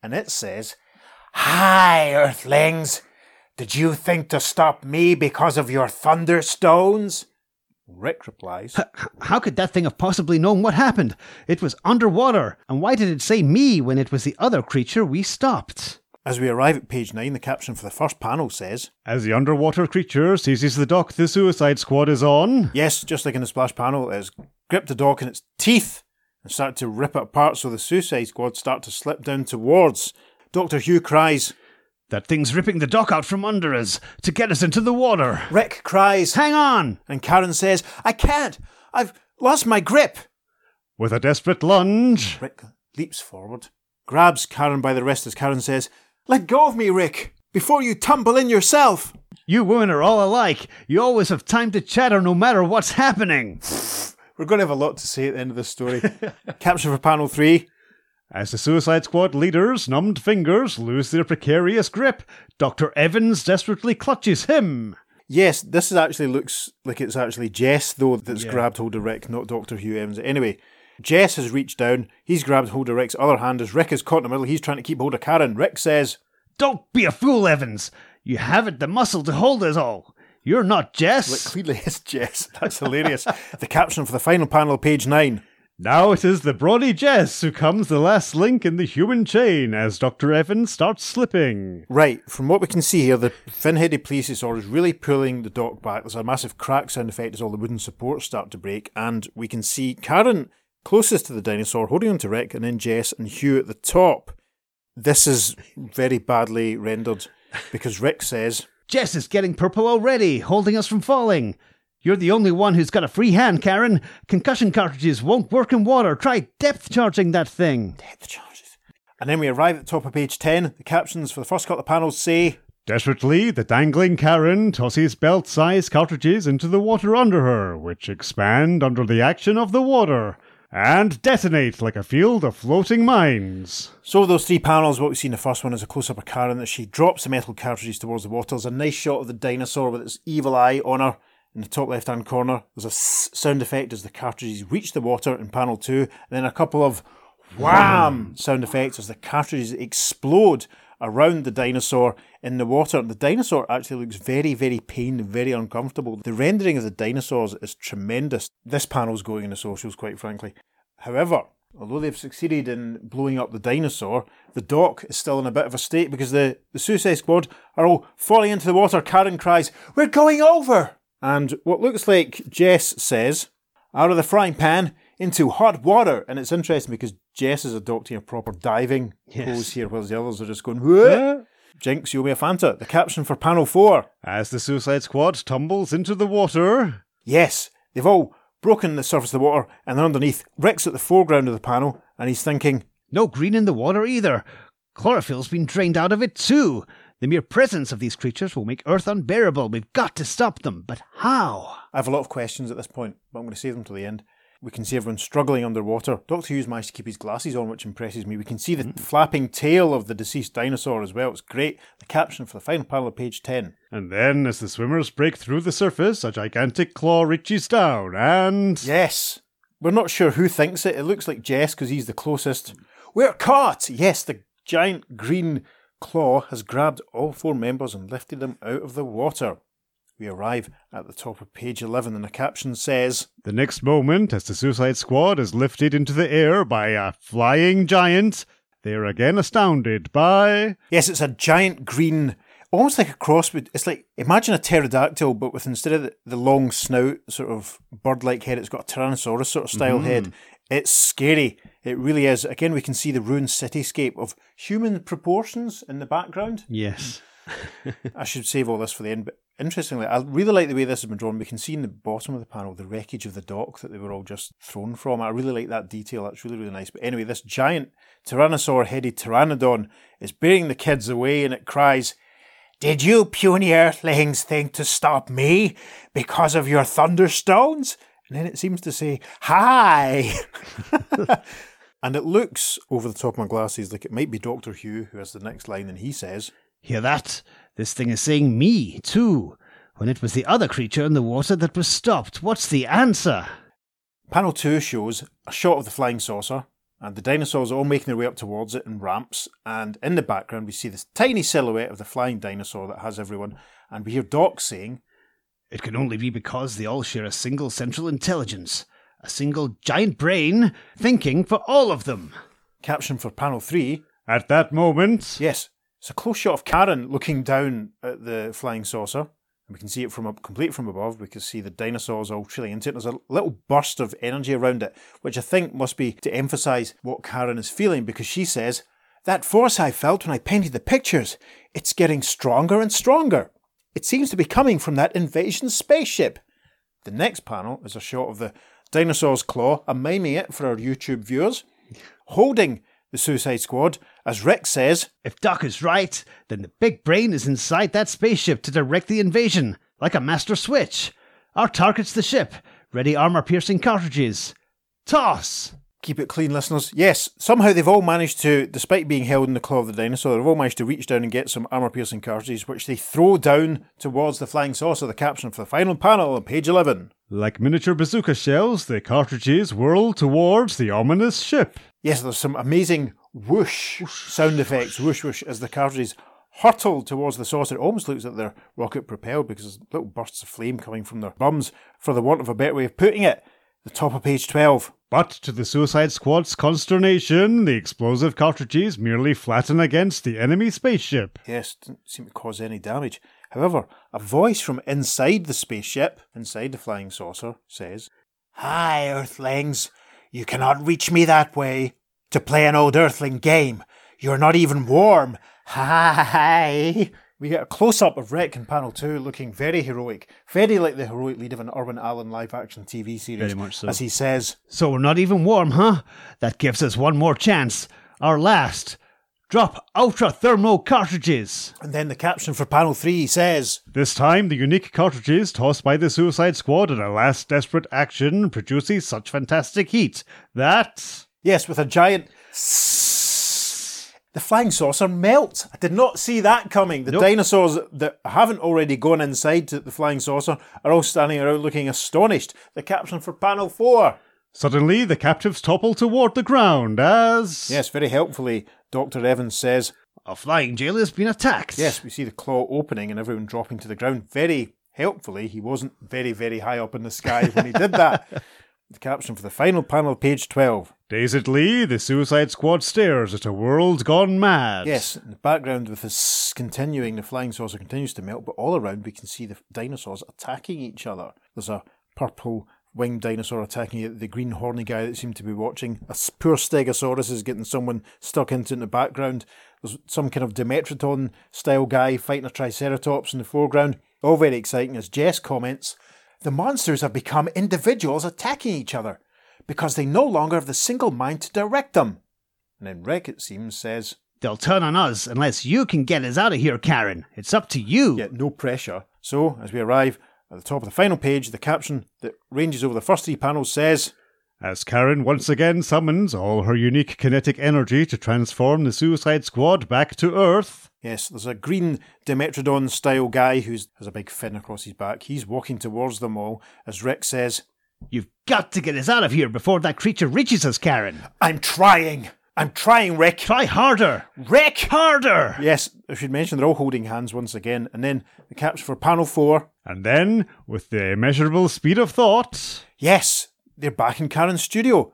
And it says, Hi, Earthlings! Did you think to stop me because of your thunderstones? Rick replies, How could that thing have possibly known what happened? It was underwater, and why did it say me when it was the other creature we stopped? As we arrive at page 9, the caption for the first panel says, As the underwater creature seizes the dock the Suicide Squad is on. Yes, just like in the splash panel, it has gripped the dock in its teeth and started to rip it apart so the Suicide Squad start to slip down towards. Dr. Hugh cries, That thing's ripping the dock out from under us to get us into the water. Rick cries, Hang on! and Karen says, I can't! I've lost my grip! With a desperate lunge. Rick leaps forward, grabs Karen by the wrist as Karen says, Let go of me, Rick, before you tumble in yourself! You women are all alike. You always have time to chatter no matter what's happening. We're going to have a lot to say at the end of this story. Caption for panel three. As the Suicide Squad leaders' numbed fingers lose their precarious grip, Dr. Evans desperately clutches him. Yes, this is actually looks like it's actually Jess, though, that's Yeah. grabbed hold of Rick, not Dr. Hugh Evans. Anyway, Jess has reached down. He's grabbed hold of Rick's other hand as Rick is caught in the middle. He's trying to keep hold of Karen. Rick says, Don't be a fool, Evans. You haven't the muscle to hold us all. You're not Jess. clearly it's Jess. That's hilarious. the caption for the final panel, page nine. Now it is the brawny Jess who comes the last link in the human chain as Dr. Evans starts slipping. Right, from what we can see here, the fin-headed plesiosaur is really pulling the dock back. There's a massive crack sound effect as all the wooden supports start to break, and we can see Karen closest to the dinosaur holding on to Rick, and then Jess and Hugh at the top. This is very badly rendered because Rick says, Jess is getting purple already, holding us from falling. You're the only one who's got a free hand, Karen. Concussion cartridges won't work in water. Try depth charging that thing. "Hit the charges." And then we arrive at the top of page 10. The captions for the first couple of panels say, Desperately, the dangling Karen tosses belt sized cartridges into the water under her, which expand under the action of the water and detonate like a field of floating mines. So those three panels, what we see in the first one is a close-up of Karen as she drops the metal cartridges towards the water. There's a nice shot of the dinosaur with its evil eye on her in the top left-hand corner. There's a sound effect as the cartridges reach the water in panel two, and then a couple of wham sound effects as the cartridges explode around the dinosaur in the water. The dinosaur actually looks very, very pained and very uncomfortable. The rendering of the dinosaurs is tremendous. This panel's going in the socials, quite frankly. However, although they've succeeded in blowing up the dinosaur, the dock is still in a bit of a state because the, the Suicide Squad are all falling into the water. Karen cries, We're going over! And what looks like Jess says, Out of the frying pan into hot water. And it's interesting because Jess is adopting a proper diving Yes. pose here, whereas the others are just going, What? Jinx, you owe me a Fanta. The caption for panel four. As the Suicide Squad tumbles into the water, Yes, they've all broken the surface of the water and they're underneath. Rick's at the foreground of the panel and he's thinking, No green in the water either. Chlorophyll's been drained out of it too. The mere presence of these creatures will make Earth unbearable. We've got to stop them. But how? I have a lot of questions at this point, but I'm going to save them till the end. We can see everyone struggling underwater. Doctor Hughes managed to keep his glasses on, which impresses me. We can see the mm-hmm. flapping tail of the deceased dinosaur as well. It's great. The caption for the final panel of page 10. and then as the swimmers break through the surface, a gigantic claw reaches down and. Yes. We're not sure who thinks it. It looks like Jess because he's the closest. We're caught! Yes, the giant green claw has grabbed all four members and lifted them out of the water. We arrive at the top of page 11 and the caption says, The next moment, as the Suicide Squad is lifted into the air by a flying giant, they are again astounded by. Yes, it's a giant green, almost like a cross. It's like imagine a pterodactyl, but with instead of the, the long snout, sort of bird-like head, it's got a tyrannosaurus sort of style mm-hmm. head. It's scary. It really is. Again, we can see the ruined cityscape of human proportions in the background. Yes. I should save all this for the end, but interestingly, I really like the way this has been drawn. We can see in the bottom of the panel the wreckage of the dock that they were all just thrown from. I really like that detail. That's really, really nice. But anyway, this giant tyrannosaur headed pteranodon is bearing the kids away and it cries, Did you puny earthlings think to stop me because of your thunderstones? And then it seems to say, Hi! and it looks over the top of my glasses like it might be Doctor Hugh who has the next line, and he says, Hear that? This thing is saying me, too. When it was the other creature in the water that was stopped. What's the answer? Panel 2 shows a shot of the flying saucer, and the dinosaurs are all making their way up towards it in ramps. And in the background, we see this tiny silhouette of the flying dinosaur that has everyone. And we hear Doc saying, It can only be because they all share a single central intelligence, a single giant brain thinking for all of them. caption for panel 3, At that moment, yes, it's a close shot of Karen looking down at the flying saucer. And we can see it from up, complete from above. We can see the dinosaurs all trailing into it. There's a little burst of energy around it, which I think must be to emphasize what Karen is feeling because she says, That force I felt when I painted the pictures, it's getting stronger and stronger. It seems to be coming from that invasion spaceship. The next panel is a shot of the dinosaur's claw. I'm miming it for our YouTube viewers, holding the Suicide Squad, as Rick says, If Doc is right, then the big brain is inside that spaceship to direct the invasion, like a master switch. Our target's the ship. Ready armor piercing cartridges. Toss! Keep it clean, listeners. Yes, somehow they've all managed to, despite being held in the claw of the dinosaur, they've all managed to reach down and get some armor piercing cartridges, which they throw down towards the flying saucer. The caption for the final panel on page 11. like miniature bazooka shells, the cartridges whirl towards the ominous ship. Yes, there's some amazing whoosh, sound effects, whoosh whoosh, as the cartridges hurtle towards the saucer. It almost looks like they're rocket propelled because there's little bursts of flame coming from their bums, for the want of a better way of putting it. The top of page 12. But to the Suicide Squad's consternation, the explosive cartridges merely flatten against the enemy spaceship. Yes, didn't seem to cause any damage. However, a voice from inside the spaceship, inside the flying saucer, says, Hi, Earthlings. You cannot reach me that way. To play an old Earthling game. You're not even warm. Hi. We get a close up of Rick in panel two looking very heroic, very like the heroic lead of an Irwin Allen live action TV series. Very much so. As he says, So we're not even warm, huh? That gives us one more chance. Our last. Drop ultra thermo cartridges. and then the caption for panel three says, This time, the unique cartridges tossed by the Suicide Squad in a last desperate action produces such fantastic heat that. Yes, with a giant. The flying saucer melts. I did not see that coming. The Nope. dinosaurs that haven't already gone inside to the flying saucer are all standing around looking astonished. The caption for panel four. Suddenly, the captives topple toward the ground as. Yes, very helpfully, Dr. Evans says, A flying jail has been attacked. Yes, we see the claw opening and everyone dropping to the ground. Very helpfully, he wasn't very, very high up in the sky when he did that. The caption for the final panel, page 12. Dazedly, the Suicide Squad stares at a world gone mad. Yes, in the background with this continuing, the flying saucer continues to melt, but all around we can see the dinosaurs attacking each other. There's a purple winged dinosaur attacking the green horny guy that seemed to be watching. A poor Stegosaurus is getting someone stuck into in the background. There's some kind of Dimetrodon style guy fighting a Triceratops in the foreground. All very exciting as Jess comments The monsters have become individuals attacking each other because they no longer have the single mind to direct them. And then Rick, it seems, says, They'll turn on us unless you can get us out of here, Karen. It's up to you. Yet no pressure. So, as we arrive at the top of the final page, the caption that ranges over the first three panels says, As Karen once again summons all her unique kinetic energy to transform the Suicide Squad back to Earth. Yes, there's a green Dimetrodon style guy who has a big fin across his back. He's walking towards them all as Rick says, You've got to get us out of here before that creature reaches us, Karen. I'm trying! I'm trying, Rick! Try harder. Rick! Harder. Yes, I should mention they're all holding hands once again. And then the caps for panel four And then, with the immeasurable speed of thought, yes, they're back in Karen's studio.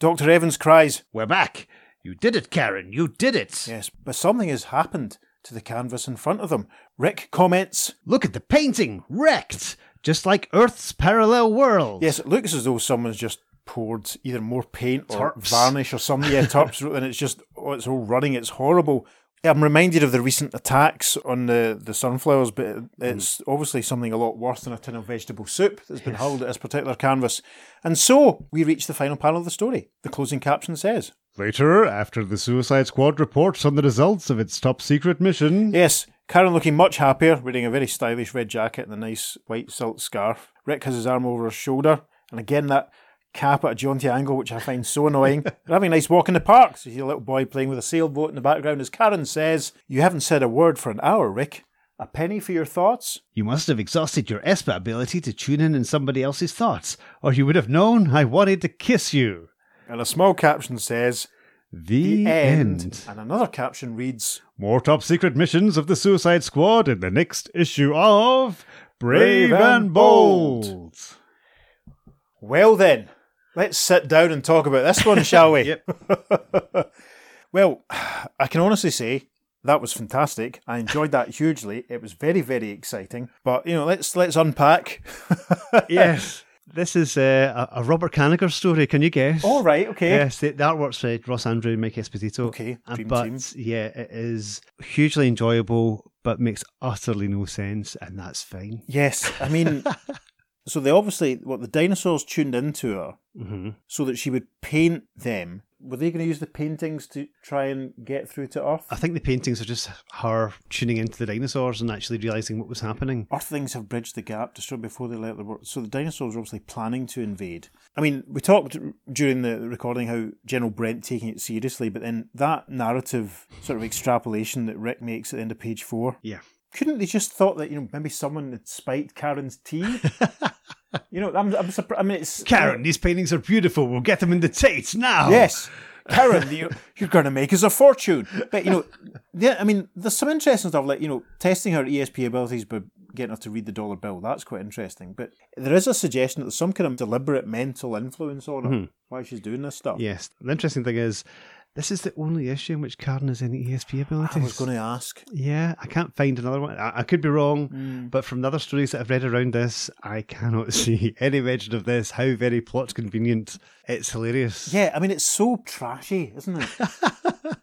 Dr. Evans cries, We're back. You did it, Karen. You did it. Yes, but something has happened to the canvas in front of them. Rick comments, Look at the painting. Wrecked. Just like Earth's parallel world. Yes, it looks as though someone's just poured either more paint or Turps. varnish or something. Yeah, turps, and it's just oh, it's all running. It's horrible. I'm reminded of the recent attacks on the, the sunflowers, but it's mm. obviously something a lot worse than a tin of vegetable soup that's been hurled at this particular canvas. And so we reach the final panel of the story. The closing caption says, later, after the Suicide Squad reports on the results of its top secret mission, Yes, Karen looking much happier, wearing a very stylish red jacket and a nice white silk scarf. Rick has his arm over his shoulder, and again that cap at a jaunty angle, which I find so annoying. They're having a nice walk in the park. So you see a little boy playing with a sailboat in the background as Karen says, You haven't said a word for an hour, Rick. A penny for your thoughts? You must have exhausted your ESPA ability to tune in in somebody else's thoughts, or you would have known I wanted to kiss you. And a small caption says, the, The end. end. And another caption reads, More top secret missions of the Suicide Squad in the next issue of Brave, Brave and Bold. Bold. Well then, let's sit down and talk about this one, shall we? Yep. well, I can honestly say that was fantastic. I enjoyed that hugely. It was very, very exciting. But you know, let's let's unpack. yes. This is uh, a, Robert Kanigher story. Can you guess? All right, okay. Yes, the, the artwork's Ross Andru and Mike Esposito. Okay, Uh, dream but team. yeah, it is hugely enjoyable, but makes utterly no sense, and that's fine. Yes, I mean, so they obviously what the dinosaurs tuned into her hmm so that she would paint them. Were they going to use the paintings to try and get through to Earth? I think the paintings are just her tuning into the dinosaurs and actually realizing what was happening. Earthlings have bridged the gap to start before they let the world. So the dinosaurs are obviously planning to invade. I mean, we talked during the recording how General Brent taking it seriously, but then that narrative sort of extrapolation that Rick makes at the end of page four. Yeah. Couldn't they just thought that you know maybe someone had spiked Karen's tea? you know, I'm, I'm surprised. I mean, it's Karen, these paintings are beautiful. We'll get them in the Tate now. Yes. Karen, you, you're going to make us a fortune. But, you know, yeah, I mean, there's some interesting stuff like, you know, testing her ESP abilities by getting her to read the dollar bill. That's quite interesting. But there is a suggestion that there's some kind of deliberate mental influence on her mm-hmm. while she's doing this stuff. Yes. The interesting thing is, this is the only issue in which Karen has any ESP abilities. I was going to ask. Yeah, I can't find another one. I, I could be wrong, Mm. but from the other stories that I've read around this, I cannot see any mention of this. How very plot convenient. It's hilarious. Yeah, I mean, it's so trashy, isn't it?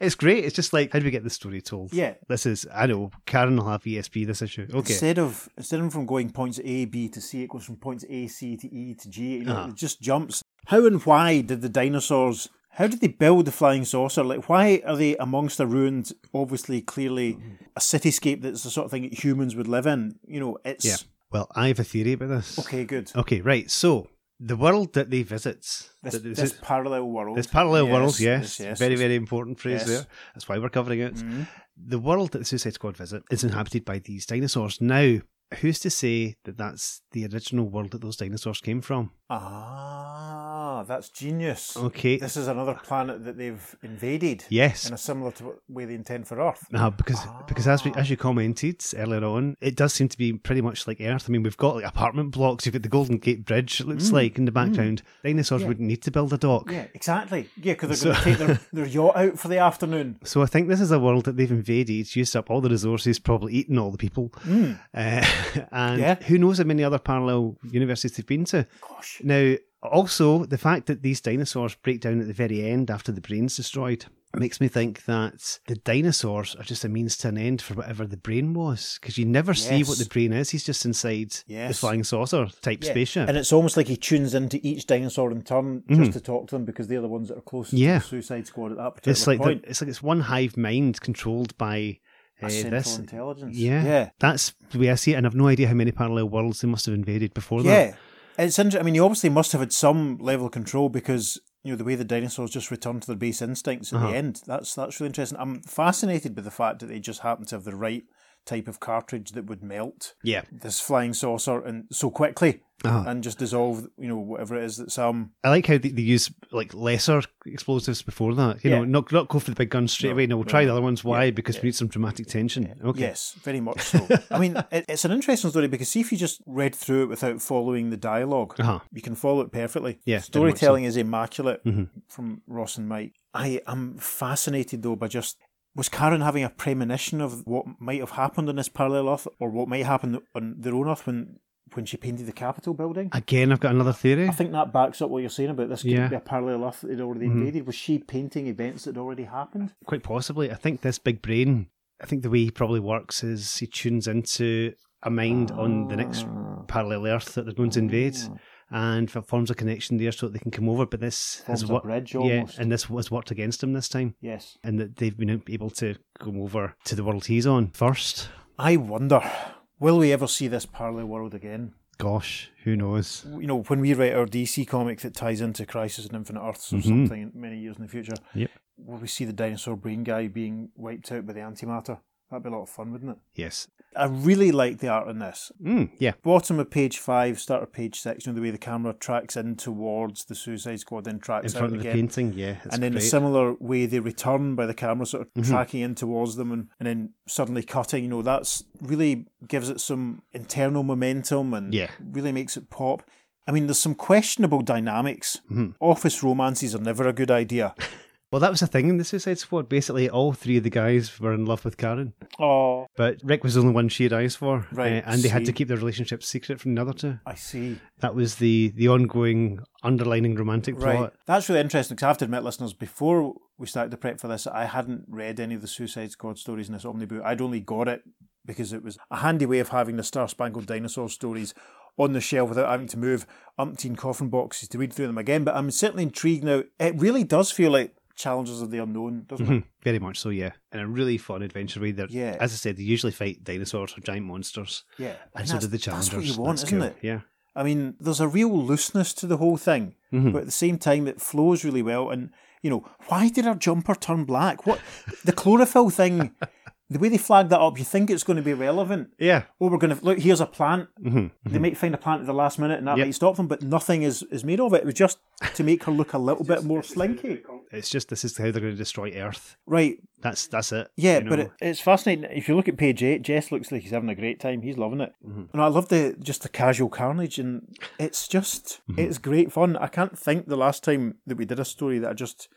It's great. It's just like, how do we get the story told? Yeah. This is, I know, Karen will have ESP this issue. Okay. Instead of instead of from going points A, B to C, it goes from points A, C to E to G. You know, Uh-huh. it just jumps. How and why did the dinosaurs? How did they build the flying saucer? Like, why are they amongst a ruined, obviously, clearly a cityscape that's the sort of thing that humans would live in? You know, it's Yeah. Well, I have a theory about this. okay. Good. Okay, right. So, the world that they visit, This, that they this parallel world. this parallel Yes, world, yes, yes, very, yes. very important phrase there. That's why we're covering it. Mhm. The world that the Suicide Squad visit is inhabited by these dinosaurs. Now, who's to say that that's the original world that those dinosaurs came from? Ah, that's genius. Okay. This is another planet that they've invaded. Yes. In a similar to what- way they intend for Earth. Uh, because because as we as you commented earlier on, it does seem to be pretty much like Earth. I mean, we've got like apartment blocks. You've got the Golden Gate Bridge. It looks like in the background. Dinosaurs wouldn't need to build a dock. Yeah, exactly. Yeah, because they're going to take their, their yacht out for the afternoon. So I think this is a world that they've invaded, used up all the resources, probably eaten all the people, uh, and Yeah. who knows how many other parallel universes they've been to. Gosh. Now, also the fact that these dinosaurs break down at the very end after the brain's destroyed makes me think that the dinosaurs are just a means to an end for whatever the brain was, because you never see what the brain is. He's just inside the flying saucer type Yeah. spaceship. And it's almost like he tunes into each dinosaur in turn just to talk to them because they're the ones that are closest. Yeah. to the Suicide Squad at that particular it's like the, point. it's like it's one hive mind controlled by uh, this. intelligence. Yeah, Yeah. that's the way I see it, and I've no idea how many parallel worlds they must have invaded before that. It's interesting. I mean, you obviously must have had some level of control because you know the way the dinosaurs just return to their base instincts at Uh-huh. the end. That's that's really interesting. I'm fascinated by the fact that they just happen to have the right type of cartridge that would melt Yeah. this flying saucer and so quickly Uh-huh. and just dissolve. You know whatever it is that's um. I like how they, they use like lesser explosives before that. You know, not not go for the big guns straight No, away. No, we'll no, try the other ones. Why? Yeah, because yeah. we need some dramatic tension. Okay. Yes, very much so. I mean, it, it's an interesting story because see if you just read through it without following the dialog Uh-huh. you can follow it perfectly. Yeah, storytelling is immaculate Mhm. from Ross and Mike. I am fascinated though by just was Karen having a premonition of what might have happened on this parallel Earth, or what might happen on their own Earth when when she painted the Capitol building? Again, I've got another theory. I think that backs up what you're saying about this could Yeah. Mm-hmm. be a parallel Earth that had already invaded. Was she painting events that had already happened? Quite possibly. I think this big brain. I think the way he probably works is he tunes into a mind on the next Ah. parallel Earth that they're going to invade. And f- forms a connection there so that they can come over, but this Forms has worked. bridge Yeah, and this has worked against him this time, Yes. and that they've been able to come over to the world he's on first. I wonder, will we ever see this parallel world again? Gosh, who knows? you know, when we write our DC comic that ties into Crisis on Infinite Earths or mm-hmm. something many years in the future, Yep. will we see the dinosaur brain guy being wiped out by the antimatter? That'd be a lot of fun, wouldn't it? Yes. I really like the art in this. Mm, yeah. Bottom of page five, start of page six, you know, the way the camera tracks in towards the Suicide Squad, then tracks In front out of the again. painting, yeah. And then great. a similar way they return by the camera sort of Mm-hmm. tracking in towards them and, and then suddenly cutting, you know, that's really gives it some internal momentum and Yeah. really makes it pop. I mean, there's some questionable dynamics. Mm-hmm. Office romances are never a good idea. Well, that was the thing in the Suicide Squad. Basically, all three of the guys were in love with Karen, Oh, but Rick was the only one she had eyes for, Right, uh, and they had to keep their relationship secret from the other two. I see. That was the the ongoing underlining romantic Right. plot. That's really interesting because I have to admit, listeners, before we started to prep for this, I hadn't read any of the Suicide Squad stories in this omnibus. I'd only got it because it was a handy way of having the Star Spangled Dinosaur stories on the shelf without having to move umpteen coffin boxes to read through them again. But I'm certainly intrigued now. It really does feel like Challengers of the Unknown, doesn't it? Mhm. Very much so, yeah. And a really fun adventure way. That, Yeah. as I said, they usually fight dinosaurs or giant monsters, Yeah. and And so did the that's what you want, That's isn't cool. it? Yeah. I mean, there's a real looseness to the whole thing, Mm-hmm. but at the same time, it flows really well. And you know, why did our jumper turn black? What the chlorophyll thing? The way they flag that up, you think it's going to be relevant. Yeah. Oh, we're going to look. Here's a plant. Mm-hmm. They might find a plant at the last minute, and that Yep. might stop them. But nothing is is made of it. It was just to make her look a little bit more slinky. It's just this is how they're going to destroy Earth. Right. That's that's it. Yeah, you but it, it's fascinating. If you look at page eight, Jess looks like he's having a great time. He's loving it, Mm-hmm. and I love the just the casual carnage, and it's just Mm-hmm. it's great fun. I can't think the last time that we did a story that I just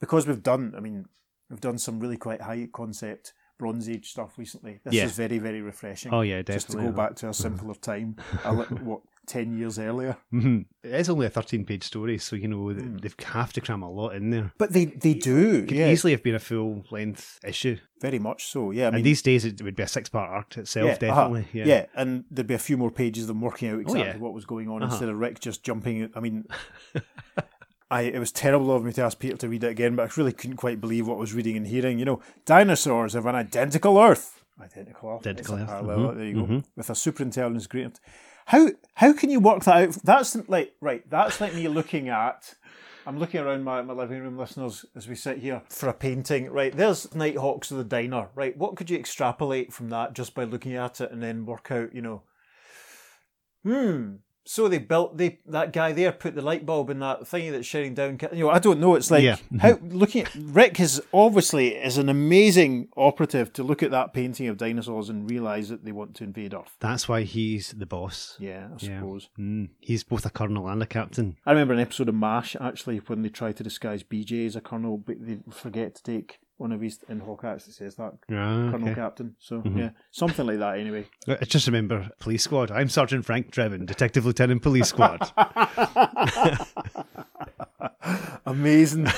because we've done. I mean, we've done some really quite high concept Bronze Age stuff recently. This Yeah. is very very refreshing. Oh, yeah, definitely. Just to go back to a simpler time, a li- what ten years earlier. Mhm. It is only a 13 page story, so you know Hmm. they have to cram a lot in there. But they they do, It Could yeah, easily have been a full length issue. very much so. Yeah, I mean, and these days it would be a six part arc itself, uh-huh. definitely. Yeah. yeah, and there'd be a few more pages of them working out exactly yeah. Uh-huh. what was going on instead of Rick just jumping. I mean, I it was terrible of me to ask Peter to read it again, but I really couldn't quite believe what I was reading and hearing. You know, dinosaurs have an identical Earth. Identical Earth. Identical Earth, parallel, There you go. With a super intelligence great. How how can you work that out? That's like right. That's like me looking at. I'm looking around my, my living room, listeners, as we sit here for a painting. Right, there's Nighthawks of the Diner. Right, what could you extrapolate from that just by looking at it and then work out, you know, hmm, So they built they that guy there put the light bulb in that thingy that's shining down. You know, I don't know. It's like Yeah. how looking at Rick is obviously is an amazing operative to look at that painting of dinosaurs and realize that they want to invade Earth. That's why he's the boss. Yeah, I Yeah. suppose. Mm. He's both a colonel and a captain. I remember an episode of MASH actually when they try to disguise BJ as a colonel, but they forget to take one of his in Hawk actually says that Ah, colonel okay. captain. So yeah, something like that anyway. I just remember Police Squad. I'm Sergeant Frank Drebin, Detective Lieutenant Police Squad. Amazing. Do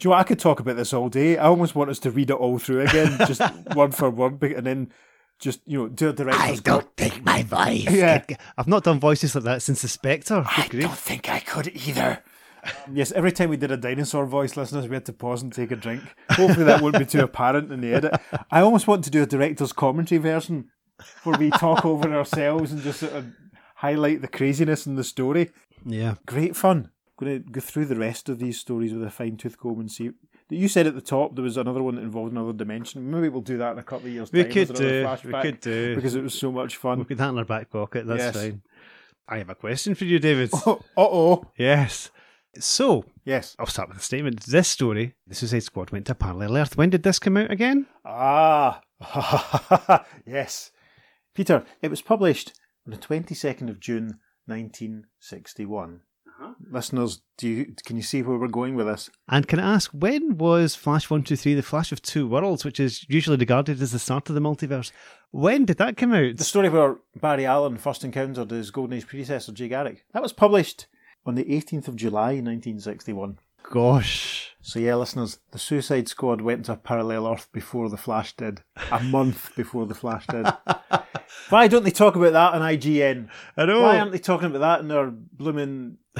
you know? I could talk about this all day. I almost want us to read it all through again, just one for one, and then just you know do a I director's cut. don't think my voice. Yeah. I've not done voices like that since the Spectre. I Good don't think I could either. Yes, every time we did a dinosaur voice, listeners, we had to pause and take a drink. Hopefully, that won't be too apparent in the edit. I almost want to do a director's commentary version where we talk over ourselves and just sort of highlight the craziness in the story. Yeah. Great fun. going to go through the rest of these stories with a fine tooth comb and see. You said at the top there was another one that involved another dimension. Maybe we'll do that in a couple of years' We time. could do. We could do. because it was so much fun. We'll put that in our back pocket. That's Yes. fine. I have a question for you, David. uh oh. yes. So, Yes. I'll start with a statement. This story, The Suicide Squad went to Parallel Earth. When did this come out again? Ah, yes. Peter, it was published on the 22nd of June 1961. Listeners, do you can you see where we're going with this? And can I ask, when was Flash 123 the Flash of Two Worlds, which is usually regarded as the start of the multiverse? When did that come out? The story where Barry Allen first encountered his Golden Age predecessor, Jay Garrick. That was published on the 18th of July 1961. Gosh. So yeah, listeners, the Suicide Squad went to a parallel Earth before the Flash did. A month before the Flash did. Why don't they talk about that on IGN? I know. Why aren't they talking about that in their blooming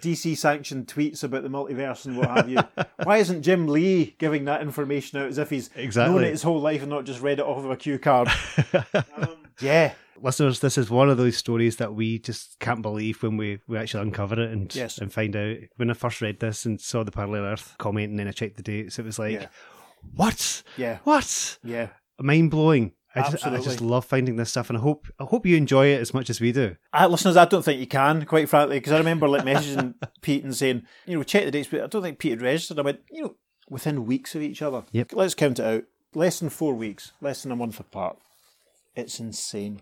DC sanctioned tweets about the multiverse and what have you? Why isn't Jim Lee giving that information out as if he's Exactly. known it his whole life and not just read it off of a cue card? Um, yeah, Listeners, this is one of those stories that we just can't believe when we, we actually uncover it and Yes. and find out. When I first read this and saw the Parallel Earth comment and then I checked the dates, it was like, Yeah. what? yeah, What? yeah. Mind blowing. I just, I just love finding this stuff, and I hope I hope you enjoy it as much as we do. I, listeners, I don't think you can, quite frankly, because I remember like messaging Pete and saying, you know, check the dates, but I don't think Pete had registered. I went, you know, within weeks of each other. Yep. Let's count it out. Less than four weeks, less than a month apart. It's insane.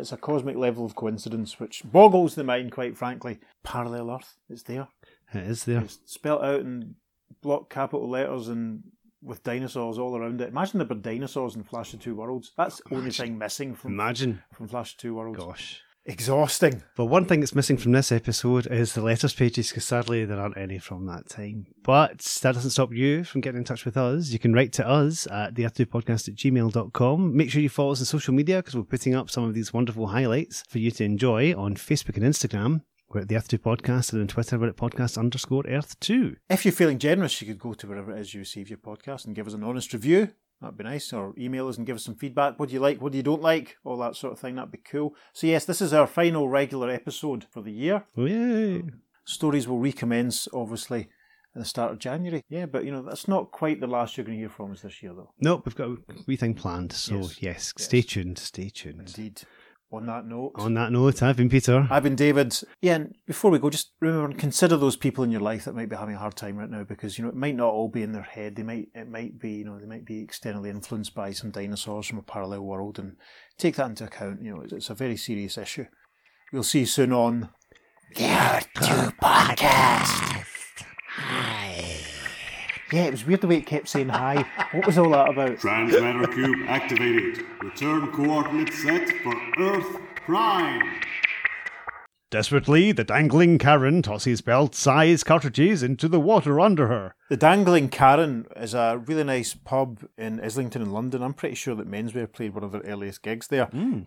It's a cosmic level of coincidence which boggles the mind, quite frankly. Parallel Earth, it's there. It is there. It's spelt out in block capital letters and with dinosaurs all around it. Imagine there were dinosaurs in Flash of Two Worlds. That's the only thing missing from, Imagine. from Flash of Two Worlds. Gosh. Exhausting. But one thing that's missing from this episode is the letters pages, because sadly there aren't any from that time. But that doesn't stop you from getting in touch with us. You can write to us at the podcast at gmail.com. Make sure you follow us on social media because we're putting up some of these wonderful highlights for you to enjoy on Facebook and Instagram. We're at the Earth2 Podcast, and on Twitter, we're at podcast underscore Earth2. If you're feeling generous, you could go to wherever it is you receive your podcast and give us an honest review. That'd be nice. Or email us and give us some feedback. What do you like? What do you don't like? All that sort of thing. That'd be cool. So, yes, this is our final regular episode for the year. Oh, yay. Stories will recommence, obviously, at the start of January. Yeah, but, you know, that's not quite the last you're going to hear from us this year, though. Nope, we've got a wee thing planned. So, Yes. yes, Yes. stay tuned, stay tuned. Indeed. On that note, On that note, I've been Peter. I've been David. Yeah, and before we go, just remember and consider those people in your life that might be having a hard time right now because you know it might not all be in their head. They might it might be you know they might be externally influenced by some dinosaurs from a parallel world, and take that into account. You know, it's, it's a very serious issue. We'll see you soon on. The Earth 2 Podcast. Hi. Yeah, it was weird the way it kept saying hi. What was all that about? Transmatter cube activated. Return coordinates set for Earth Prime. Desperately, the dangling Karen tosses belt-sized cartridges into the water under her. The Dangling Karen is a really nice pub in Islington in London. I'm pretty sure that Menswear played one of their earliest gigs there. Hmm.